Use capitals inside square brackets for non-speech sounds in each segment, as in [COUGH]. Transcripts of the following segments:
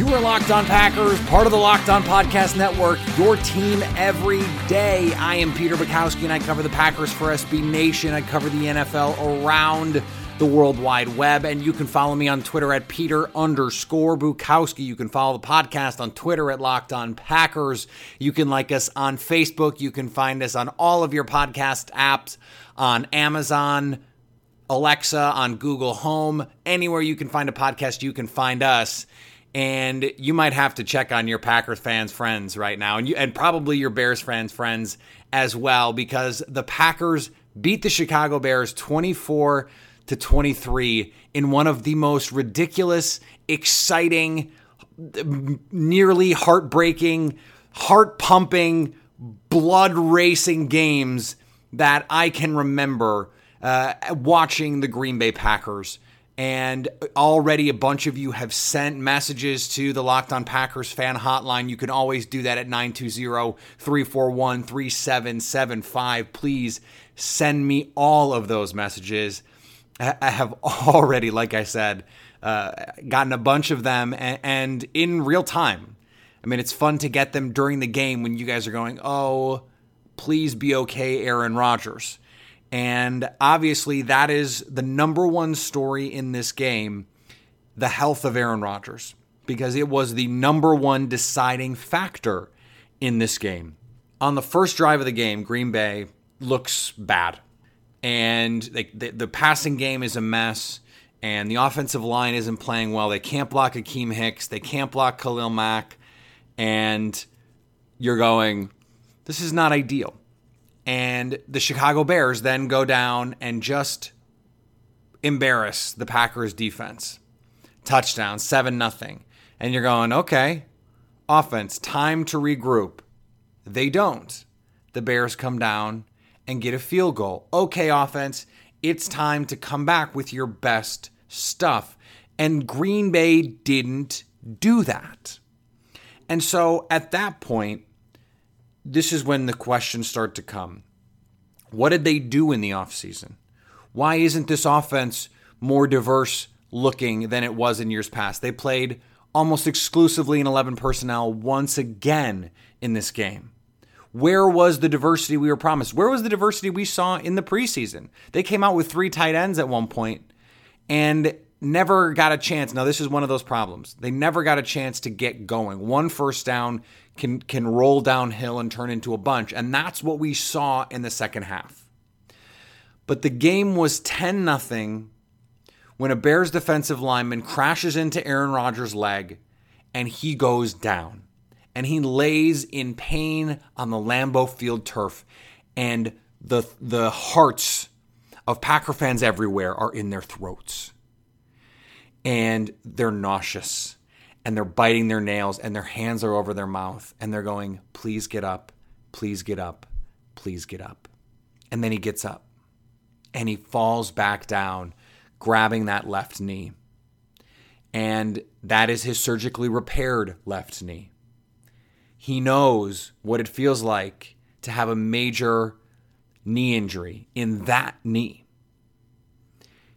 You are Locked On Packers, part of the Locked On Podcast Network, your team every day. I am Peter Bukowski, and I cover the Packers for SB Nation. I cover the NFL around the World Wide Web, and you can follow me on Twitter at Peter underscore Bukowski. You can follow the podcast on Twitter at Locked On Packers. You can like us on Facebook. You can find us on all of your podcast apps on Amazon, Alexa, on Google Home, anywhere you can find a podcast, you can find us and you might have to check on your Packers fans friends right now and you and probably your Bears fans friends as well because the Packers beat the Chicago Bears 24 to 23 in one of the most ridiculous, exciting, nearly heartbreaking, heart pumping, blood racing games that I can remember uh, watching the Green Bay Packers. And already a bunch of you have sent messages to the Locked On Packers fan hotline. You can always do that at 920 341 3775. Please send me all of those messages. I have [LAUGHS] already, like I said, uh, gotten a bunch of them and, and in real time. I mean, it's fun to get them during the game when you guys are going, oh, please be okay, Aaron Rodgers. And obviously, that is the number one story in this game the health of Aaron Rodgers, because it was the number one deciding factor in this game. On the first drive of the game, Green Bay looks bad. And they, the, the passing game is a mess, and the offensive line isn't playing well. They can't block Akiem Hicks, they can't block Khalil Mack, and you're going, this is not ideal. And the Chicago Bears then go down and just embarrass the Packers defense. Touchdown, 7 nothing. And you're going, okay, offense, time to regroup. They don't. The Bears come down and get a field goal. Okay, offense, it's time to come back with your best stuff. And Green Bay didn't do that. And so at that point, this is when the questions start to come. What did they do in the offseason? Why isn't this offense more diverse looking than it was in years past? They played almost exclusively in 11 personnel once again in this game. Where was the diversity we were promised? Where was the diversity we saw in the preseason? They came out with three tight ends at one point and never got a chance. Now, this is one of those problems. They never got a chance to get going. One first down can can roll downhill and turn into a bunch, and that's what we saw in the second half. But the game was 10 nothing when a Bears defensive lineman crashes into Aaron Rodgers' leg and he goes down. And he lays in pain on the Lambeau Field turf and the the hearts of Packer fans everywhere are in their throats. And they're nauseous and they're biting their nails and their hands are over their mouth and they're going, please get up, please get up, please get up. And then he gets up and he falls back down, grabbing that left knee. And that is his surgically repaired left knee. He knows what it feels like to have a major knee injury in that knee.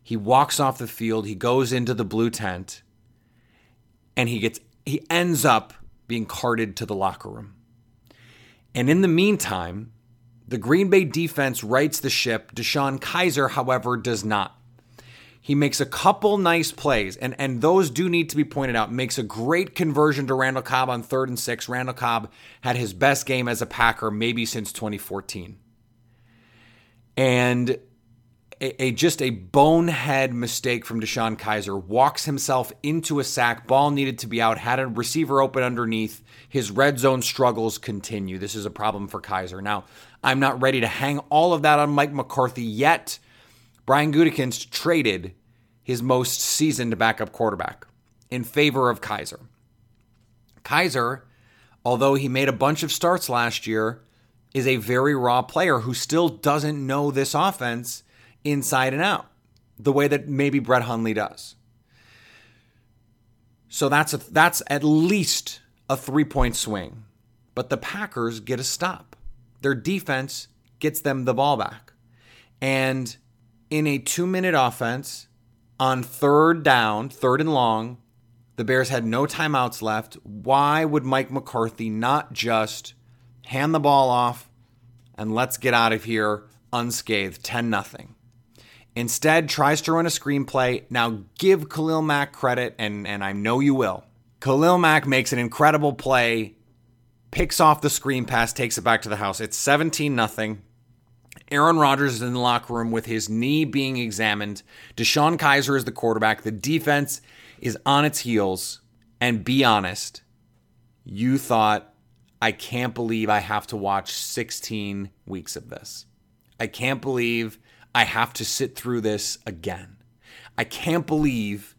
He walks off the field, he goes into the blue tent, and he gets he ends up being carted to the locker room. And in the meantime, the Green Bay defense rights the ship. DeShone Kizer, however, does not. He makes a couple nice plays, and, and those do need to be pointed out. Makes a great conversion to Randall Cobb on third and six. Randall Cobb had his best game as a Packer maybe since 2014. And a, a, just a bonehead mistake from DeShone Kizer. Walks himself into a sack. Ball needed to be out. Had a receiver open underneath. His red zone struggles continue. This is a problem for Kizer. Now, I'm not ready to hang all of that on Mike McCarthy yet. Brian Gutekunst traded his most seasoned backup quarterback in favor of Kizer. Kizer, although he made a bunch of starts last year, is a very raw player who still doesn't know this offense inside and out the way that maybe Brett Hundley does. So that's a, that's at least a three point swing. But the Packers get a stop. Their defense gets them the ball back. And in a two minute offense on third down, third and long, the Bears had no timeouts left. Why would Mike McCarthy not just hand the ball off and let's get out of here unscathed 10 nothing? Instead, tries to run a screenplay. Now, give Khalil Mack credit, and, and I know you will. Khalil Mack makes an incredible play, picks off the screen pass, takes it back to the house. It's 17 0. Aaron Rodgers is in the locker room with his knee being examined. DeShone Kizer is the quarterback. The defense is on its heels. And be honest, you thought, I can't believe I have to watch 16 weeks of this. I can't believe I have to sit through this again. I can't believe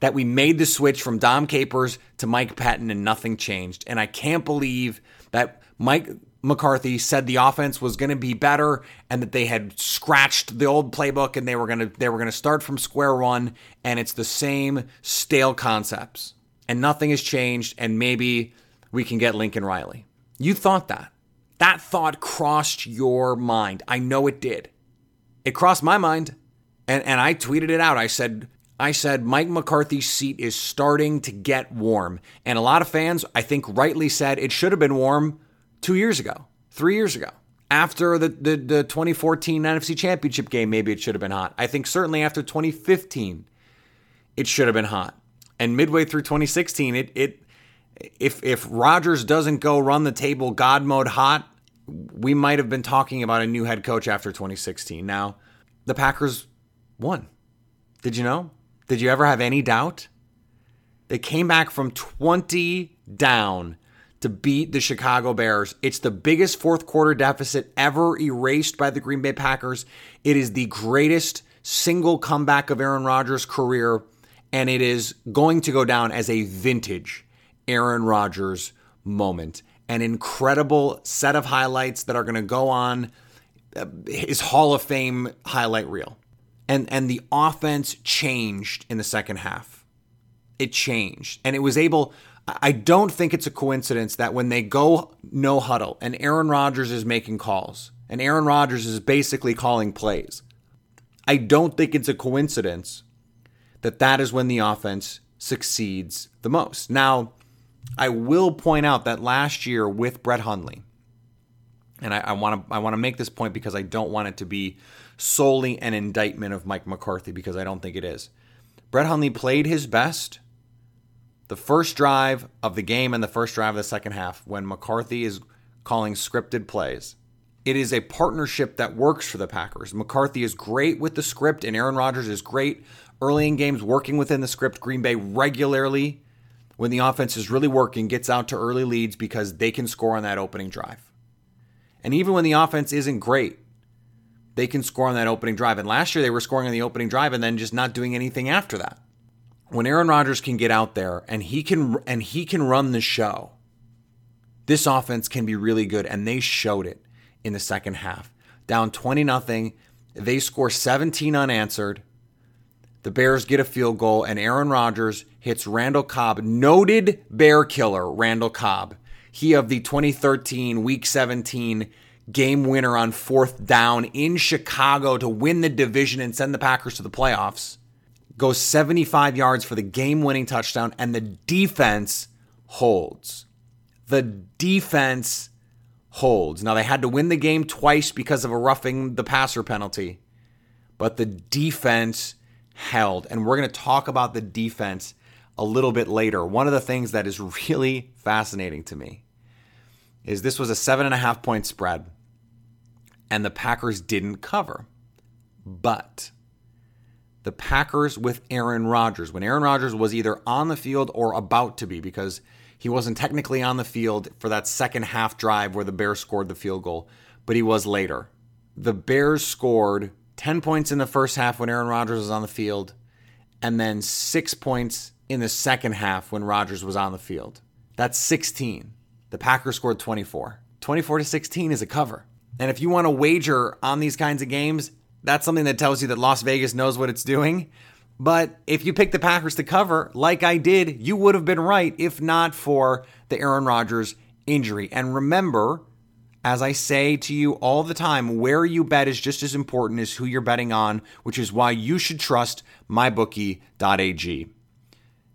that we made the switch from Dom Capers to Mike Pettine and nothing changed. And I can't believe that Mike McCarthy said the offense was going to be better and that they had scratched the old playbook and they were going to they were going to start from square one and it's the same stale concepts. And nothing has changed and maybe we can get Lincoln Riley. You thought that. That thought crossed your mind. I know it did. It crossed my mind, and, and I tweeted it out. I said, I said Mike McCarthy's seat is starting to get warm. And a lot of fans, I think, rightly said it should have been warm two years ago, three years ago. After the, the, the 2014 NFC Championship game, maybe it should have been hot. I think certainly after 2015, it should have been hot. And midway through 2016, it it if if Rodgers doesn't go run the table God mode hot, we might have been talking about a new head coach after 2016. Now, the Packers won. Did you know? Did you ever have any doubt? They came back from 20 down to beat the Chicago Bears. It's the biggest fourth quarter deficit ever erased by the Green Bay Packers. It is the greatest single comeback of Aaron Rodgers' career, and it is going to go down as a vintage Aaron Rodgers moment an incredible set of highlights that are going to go on uh, his Hall of Fame highlight reel. And and the offense changed in the second half. It changed. And it was able I don't think it's a coincidence that when they go no huddle and Aaron Rodgers is making calls and Aaron Rodgers is basically calling plays. I don't think it's a coincidence that that is when the offense succeeds the most. Now, I will point out that last year with Brett Hundley, and I want to I want to make this point because I don't want it to be solely an indictment of Mike McCarthy because I don't think it is. Brett Hundley played his best the first drive of the game and the first drive of the second half when McCarthy is calling scripted plays. It is a partnership that works for the Packers. McCarthy is great with the script, and Aaron Rodgers is great early in games working within the script. Green Bay regularly when the offense is really working, gets out to early leads because they can score on that opening drive. And even when the offense isn't great, they can score on that opening drive. And last year they were scoring on the opening drive and then just not doing anything after that. When Aaron Rodgers can get out there and he can and he can run the show, this offense can be really good and they showed it in the second half. Down 20 nothing, they score 17 unanswered. The Bears get a field goal, and Aaron Rodgers hits Randall Cobb, noted bear killer Randall Cobb. He of the 2013 Week 17 game winner on fourth down in Chicago to win the division and send the Packers to the playoffs. Goes 75 yards for the game winning touchdown, and the defense holds. The defense holds. Now, they had to win the game twice because of a roughing the passer penalty, but the defense held. And we're going to talk about the defense a little bit later. One of the things that is [LAUGHS] really fascinating to me is this was a seven and a half point spread, and the Packers didn't cover. But the Packers with Aaron Rodgers, when Aaron Rodgers was either on the field or about to be, because he wasn't technically on the field for that second half drive where the Bears scored the field goal, but he was later. The Bears scored 10 points in the first half when Aaron Rodgers was on the field, and then six points in the second half when Rodgers was on the field. That's 16. The Packers scored 24. 24 to 16 is a cover. And if you want to wager on these kinds of games, that's something that tells you that Las Vegas knows what it's doing. But if you pick the Packers to cover, like I did, you would have been right if not for the Aaron Rodgers injury. And remember, as I say to you all the time, where you bet is just as important as who you're betting on, which is why you should trust mybookie.ag.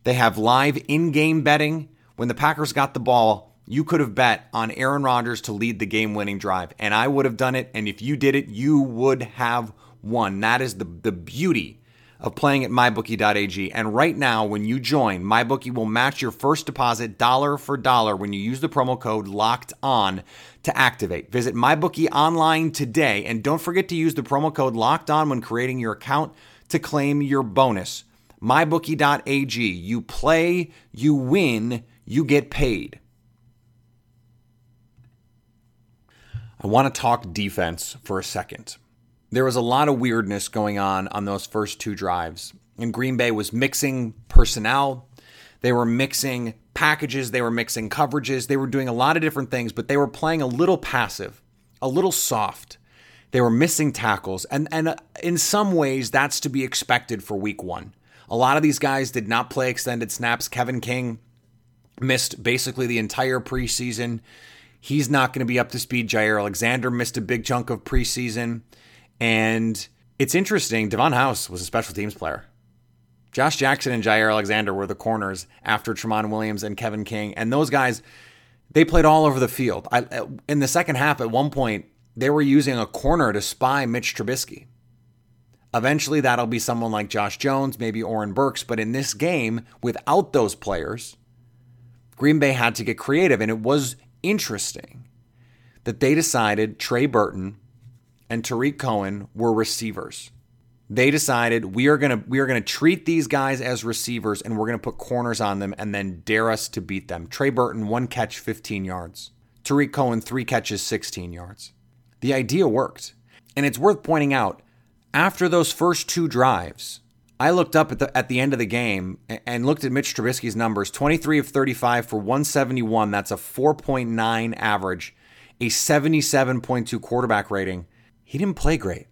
They have live in game betting. When the Packers got the ball, you could have bet on Aaron Rodgers to lead the game winning drive, and I would have done it. And if you did it, you would have won. That is the, the beauty of playing at mybookie.ag. And right now, when you join, MyBookie will match your first deposit dollar for dollar when you use the promo code LOCKED ON to activate. Visit MyBookie online today and don't forget to use the promo code LOCKED ON when creating your account to claim your bonus. MyBookie.ag. You play, you win, you get paid. I want to talk defense for a second there was a lot of weirdness going on on those first two drives. And Green Bay was mixing personnel, they were mixing packages, they were mixing coverages, they were doing a lot of different things, but they were playing a little passive, a little soft. They were missing tackles, and and uh, in some ways that's to be expected for week 1. A lot of these guys did not play extended snaps. Kevin King missed basically the entire preseason. He's not going to be up to speed. Jaire Alexander missed a big chunk of preseason. And it's interesting, Davon House was a special teams player. Josh Jackson and Jaire Alexander were the corners after Tramon Williams and Kevin King. And those guys, they played all over the field. I, in the second half, at one point, they were using a corner to spy Mitch Trubisky. Eventually, that'll be someone like Josh Jones, maybe Oren Burks. But in this game, without those players, Green Bay had to get creative. And it was interesting that they decided Trey Burton and Tarik Cohen were receivers. They decided we are gonna we are gonna treat these guys as receivers and we're gonna put corners on them and then dare us to beat them. Trey Burton one catch, 15 yards. Tarik Cohen three catches, 16 yards. The idea worked, and it's worth pointing out. After those first two drives, I looked up at the at the end of the game and looked at Mitch Trubisky's numbers: 23 of 35 for 171. That's a 4.9 average, a 77.2 quarterback rating he didn't play great.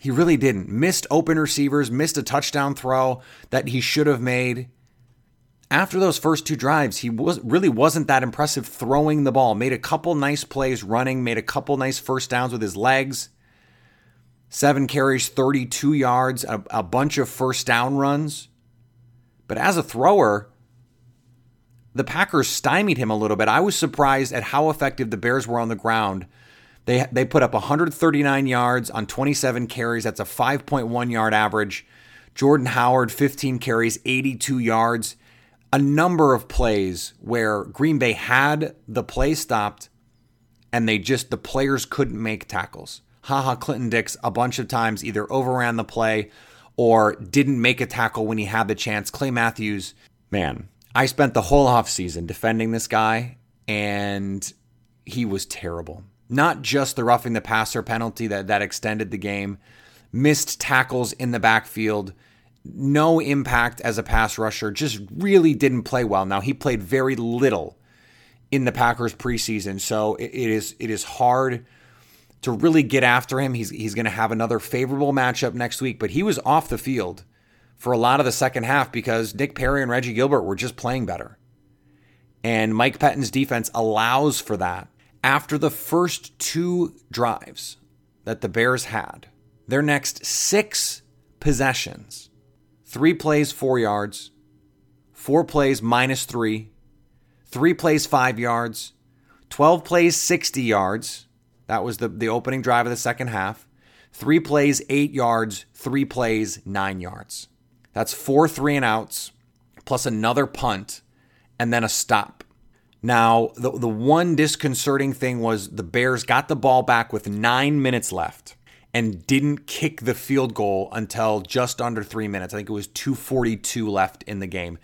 He really didn't. Missed open receivers, missed a touchdown throw that he should have made. After those first two drives, he was really wasn't that impressive throwing the ball. Made a couple nice plays running, made a couple nice first downs with his legs. Seven carries, 32 yards, a, a bunch of first down runs. But as a thrower, the Packers stymied him a little bit. I was surprised at how effective the Bears were on the ground they they put up 139 yards on 27 carries. That's a 5.1 yard average. Jordan Howard 15 carries, 82 yards. A number of plays where Green Bay had the play stopped and they just the players couldn't make tackles. Ha Ha Clinton-Dix a bunch of times either overran the play or didn't make a tackle when he had the chance. Clay Matthews, man, I spent the whole offseason defending this guy and he was terrible not just the roughing the passer penalty that, that extended the game, missed tackles in the backfield, no impact as a pass rusher, just really didn't play well. Now he played very little in the Packers preseason, so it, it is it is hard to really get after him. He's he's going to have another favorable matchup next week, but he was off the field for a lot of the second half because Nick Perry and Reggie Gilbert were just playing better. And Mike Pettine's defense allows for that after the first two drives that the Bears had, their next six possessions, three plays, four yards, four plays, minus three, three plays, five yards, 12 plays, 60 yards. That was the, the opening drive of the second half. Three plays, eight yards, three plays, nine yards. That's four three and outs, plus another punt, and then a stop. Now, the, the one disconcerting thing was the Bears got the ball back with nine minutes left and didn't kick the field goal until just under three minutes. I think it was 242 left in the game.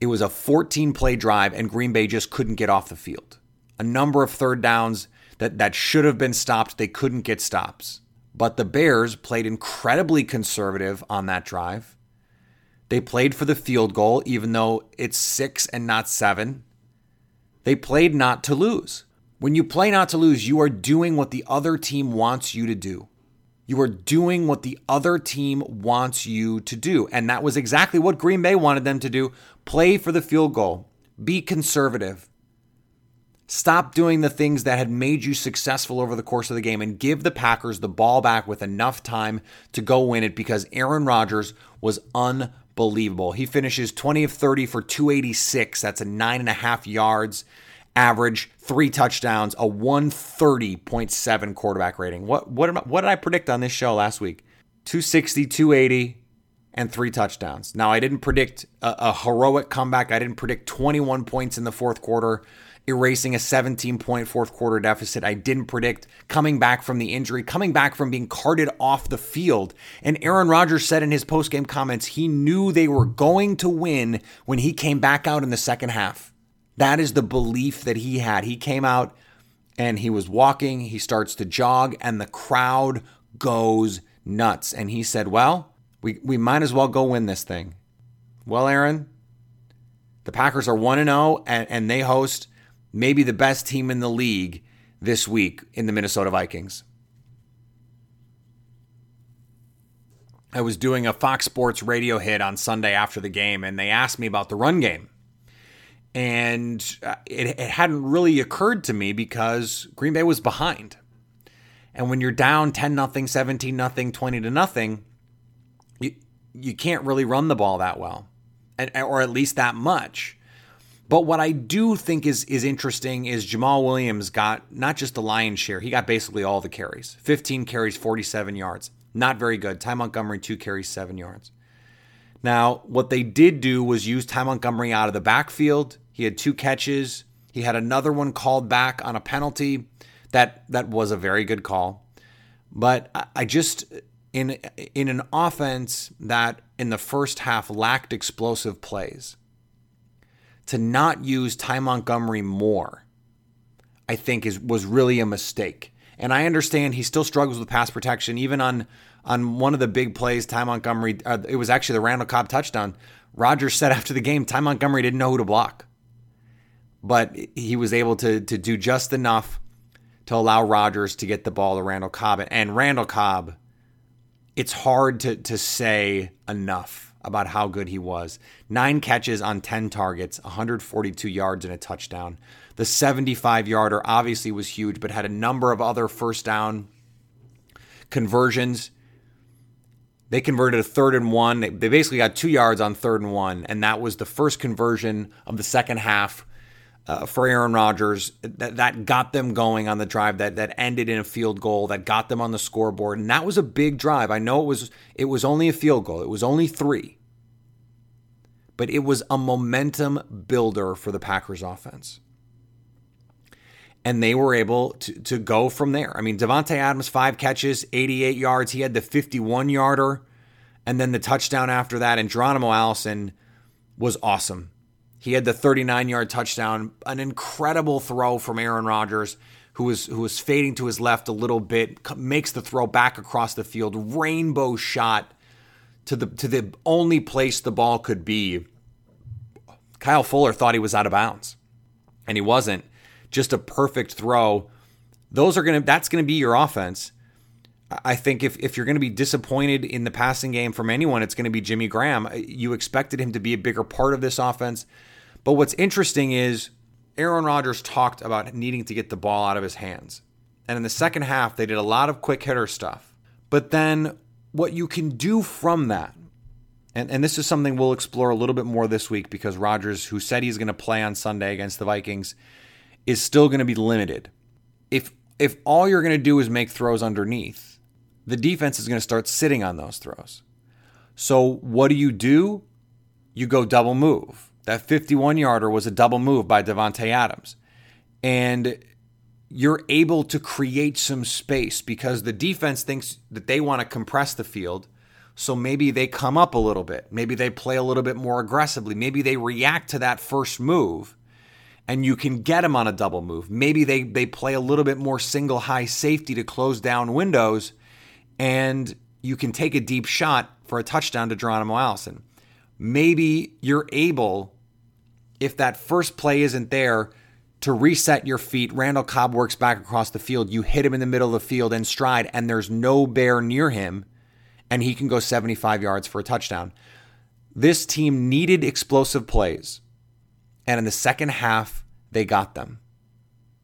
It was a 14 play drive, and Green Bay just couldn't get off the field. A number of third downs that, that should have been stopped, they couldn't get stops. But the Bears played incredibly conservative on that drive. They played for the field goal, even though it's six and not seven. They played not to lose. When you play not to lose, you are doing what the other team wants you to do. You are doing what the other team wants you to do. And that was exactly what Green Bay wanted them to do play for the field goal, be conservative. Stop doing the things that had made you successful over the course of the game and give the Packers the ball back with enough time to go win it because Aaron Rodgers was unbelievable. He finishes 20 of 30 for 286. That's a nine and a half yards average, three touchdowns, a 130.7 quarterback rating. What what am I, what did I predict on this show last week? 260, 280, and three touchdowns. Now I didn't predict a, a heroic comeback. I didn't predict 21 points in the fourth quarter, erasing a 17 point fourth quarter deficit. I didn't predict coming back from the injury, coming back from being carted off the field. And Aaron Rodgers said in his post game comments he knew they were going to win when he came back out in the second half. That is the belief that he had. He came out and he was walking, he starts to jog, and the crowd goes nuts. And he said, Well, we, we might as well go win this thing. Well, Aaron, the Packers are 1 0, and they host maybe the best team in the league this week in the Minnesota Vikings. I was doing a Fox Sports radio hit on Sunday after the game, and they asked me about the run game and uh, it, it hadn't really occurred to me because Green Bay was behind. And when you're down 10 nothing, 17 nothing, 20 to nothing, you you can't really run the ball that well. And, or at least that much. But what I do think is is interesting is Jamaal Williams got not just the lion's share, he got basically all the carries. 15 carries, 47 yards. Not very good. Ty Montgomery, two carries, seven yards. Now, what they did do was use Ty Montgomery out of the backfield. He had two catches. He had another one called back on a penalty. That that was a very good call. But I just in in an offense that in the first half lacked explosive plays, to not use Ty Montgomery more, I think is was really a mistake. And I understand he still struggles with pass protection, even on on one of the big plays. Ty Montgomery, uh, it was actually the Randall Cobb touchdown. Rodgers said [LAUGHS] after the game, Ty Montgomery didn't know who to block but he was able to to do just enough to allow Rodgers to get the ball to Randall Cobb. And Randall Cobb, it's hard to to say enough about how good he was. Nine catches on 10 targets, 142 yards and a touchdown. The 75 yarder obviously was huge, but had a number of other first down conversions. They converted a third and one. They basically got two yards on third and one, and that was the first conversion of the second half uh, for Aaron Rodgers that, that got them going on the drive that that ended in a field goal that got them on the scoreboard and that was a big drive. I know it was it was only a field goal. It was only 3. But it was a momentum builder for the Packers offense. And they were able to, to go from there. I mean, Davante Adams, five catches, 88 yards. He had the 51 yarder, and then the touchdown after that. And Geronimo Allison was awesome he had the 39 yard touchdown, an incredible throw from Aaron Rodgers, who was who was fading to his left a little bit, makes the throw back across the field, rainbow shot to the to the only place the ball could be. Kyle Fuller thought he was out of bounds, and he wasn't. Just a perfect throw. Those are gonna. That's gonna be your offense. I think if, if you're going to be disappointed in the passing game from anyone, it's going to be Jimmy Graham. You expected him to be a bigger part of this offense. But what's interesting is Aaron Rodgers talked about needing to get the ball out of his hands. And in the second half, they did a lot of quick hitter stuff. But then what you can do from that, and, and this is something we'll explore a little bit more this week because Rodgers, who said he's going to play on Sunday against the Vikings, is still going to be limited. If if all you're going to do is make throws underneath, the defense is going to start sitting on those throws. So what do you do? You go double move. That 51 yarder was a double move by Davante Adams. And you're able to create some space because the defense thinks that they want to compress the field. So maybe they come up a little bit. Maybe they play a little bit more aggressively. Maybe they react to that first move and you can get them on a double move. Maybe they, they play a little bit more single high safety to close down windows and you can take a deep shot for a touchdown to Geronimo Allison. Maybe you're able if that first play isn't there, to reset your feet. Randall Cobb works back across the field. You hit him in the middle of the field in stride, and there's no bear near him, and he can go 75 yards for a touchdown. This team needed explosive plays, and in the second half, they got them.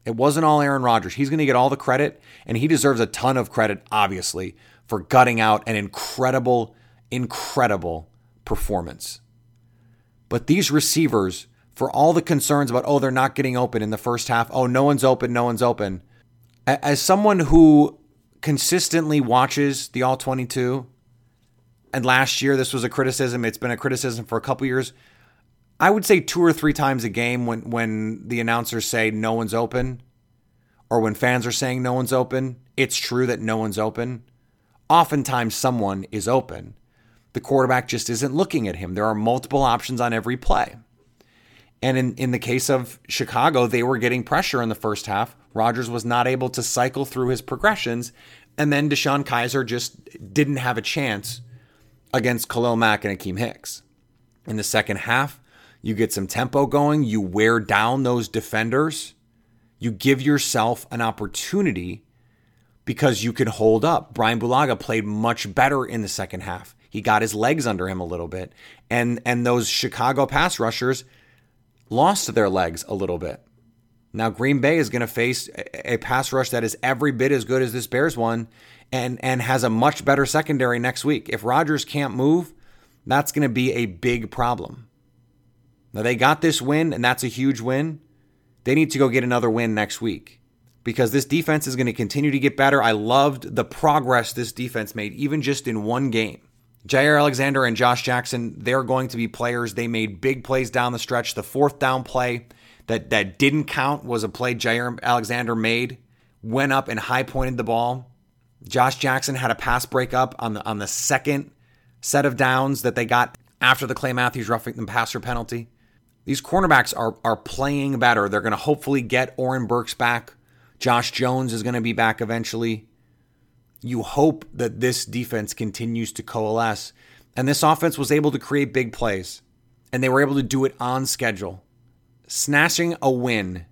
It wasn't all Aaron Rodgers. He's going to get all the credit, and he deserves a ton of credit, obviously, for gutting out an incredible, incredible performance. But these receivers, for all the concerns about, oh, they're not getting open in the first half, oh, no one's open, no one's open. As someone who consistently watches the All 22, and last year this was a criticism, it's been a criticism for a couple years. I would say two or three times a game when when the announcers say no one's open, or when fans are saying no one's open, it's true that no one's open. Oftentimes someone is open. The quarterback just isn't looking at him. There are multiple options on every play. And in, in the case of Chicago, they were getting pressure in the first half. Rodgers was not able to cycle through his progressions. And then DeShone Kizer just didn't have a chance against Khalil Mack and Akiem Hicks. In the second half, you get some tempo going, you wear down those defenders, you give yourself an opportunity because you can hold up. Brian Bulaga played much better in the second half. He got his legs under him a little bit. And and those Chicago pass rushers lost their legs a little bit. Now Green Bay is going to face a pass rush that is every bit as good as this Bears one and and has a much better secondary next week. If Rodgers can't move, that's going to be a big problem. Now they got this win, and that's a huge win. They need to go get another win next week because this defense is going to continue to get better. I loved the progress this defense made, even just in one game. Jaire Alexander and Josh Jackson, they're going to be players. They made big plays down the stretch. The fourth down play that, that didn't count was a play Jaire Alexander made, went up and high pointed the ball. Josh Jackson had a pass breakup on the on the second set of downs that they got after the Clay Matthews roughing the passer penalty. These cornerbacks are are playing better. They're going to hopefully get Oren Burks back. Josh Jones is going to be back eventually. You hope that this defense continues to coalesce. And this offense was able to create big plays, and they were able to do it on schedule. Snatching a win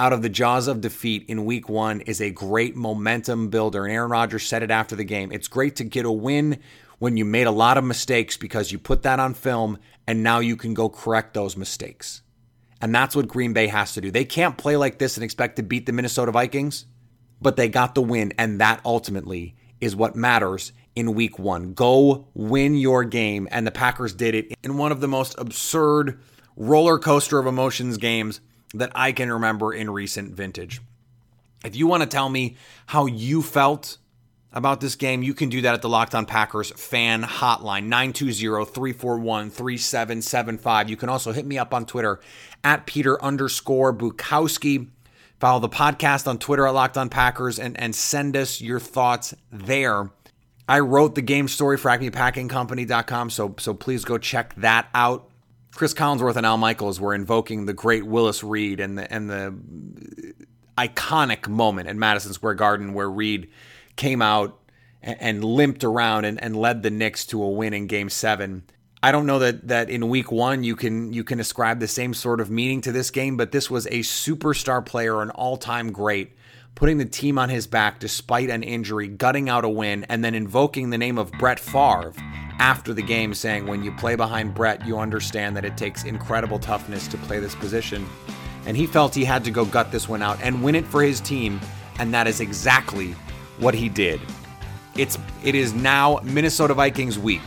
out of the jaws of defeat in week one is a great momentum builder. And Aaron Rodgers said it after the game. It's great to get a win when you made a lot of mistakes because you put that on film and now you can go correct those mistakes. And that's what Green Bay has to do. They can't play like this and expect to beat the Minnesota Vikings, but they got the win, and that ultimately is what matters in week one. Go win your game. And the Packers did it in one of the most absurd roller coaster of emotions games that I can remember in recent vintage. If you want to tell me how you felt about this game, you can do that at the Locked On Packers fan hotline, 920-341-3775. You can also hit me up on Twitter at Peter underscore Bukowski. Follow the podcast on Twitter at Locked On Packers and, and send us your thoughts there. I wrote the game story for acmepackingcompany.com, so, so please go check that out. Cris Collinsworth and Al Michaels were invoking the great Willis Reed and the, and the iconic moment at Madison Square Garden where Reed – came out and, and limped around and, and led the Knicks to a win in Game Seven. I don't know that that in week one you can you can ascribe the same sort of meaning to this game, but this was a superstar player, an all-time great, putting the team on his back despite an injury, gutting out a win, and then invoking the name of Brett Favre after the game, saying, When you play behind Brett, you understand that it takes incredible toughness to play this position. And he felt he had to go gut this one out and win it for his team, and that is exactly what he did. It's it is now Minnesota Vikings week.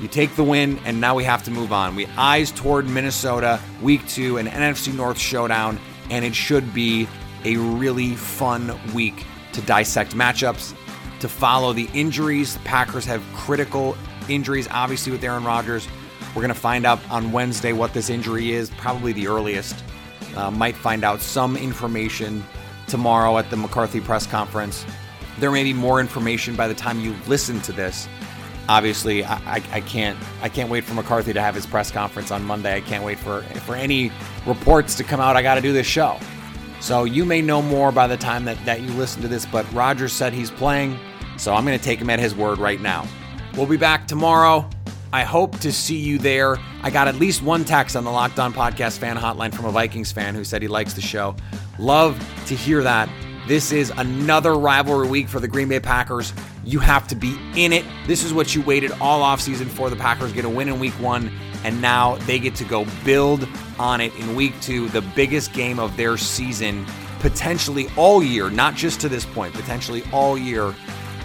You take the win, and now we have to move on. We eyes toward Minnesota, week two, an NFC North showdown, and it should be a really fun week to dissect matchups, to follow the injuries. The Packers have critical injuries, obviously, with Aaron Rodgers. We're going to find out on Wednesday what this injury is, probably the earliest. Uh, might find out some information tomorrow at the McCarthy press conference. There may be more information by the time you listen to this. Obviously, I, I, can't I can't wait for McCarthy to have his press conference on Monday. I can't wait for for any reports to come out. I got to do this show. So you may know more by the time that, that you listen to this, but Rodgers said he's playing, so I'm going to take him at his word right now. We'll be back tomorrow. I hope to see you there. I got at least one text on the Locked On Podcast fan hotline from a Vikings fan who said he likes the show. Love to hear that. This is another rivalry week for the Green Bay Packers. You have to be in it. This is what you waited all offseason for. The Packers get a win in week one, and now they get to go build on it in week two, the biggest game of their season, potentially all year, not just to this point, potentially all year.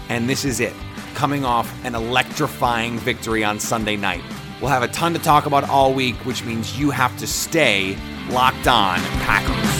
And this is it, coming off an electrifying victory on Sunday night. We'll have a ton to talk about all week, which means you have to stay locked on Packers.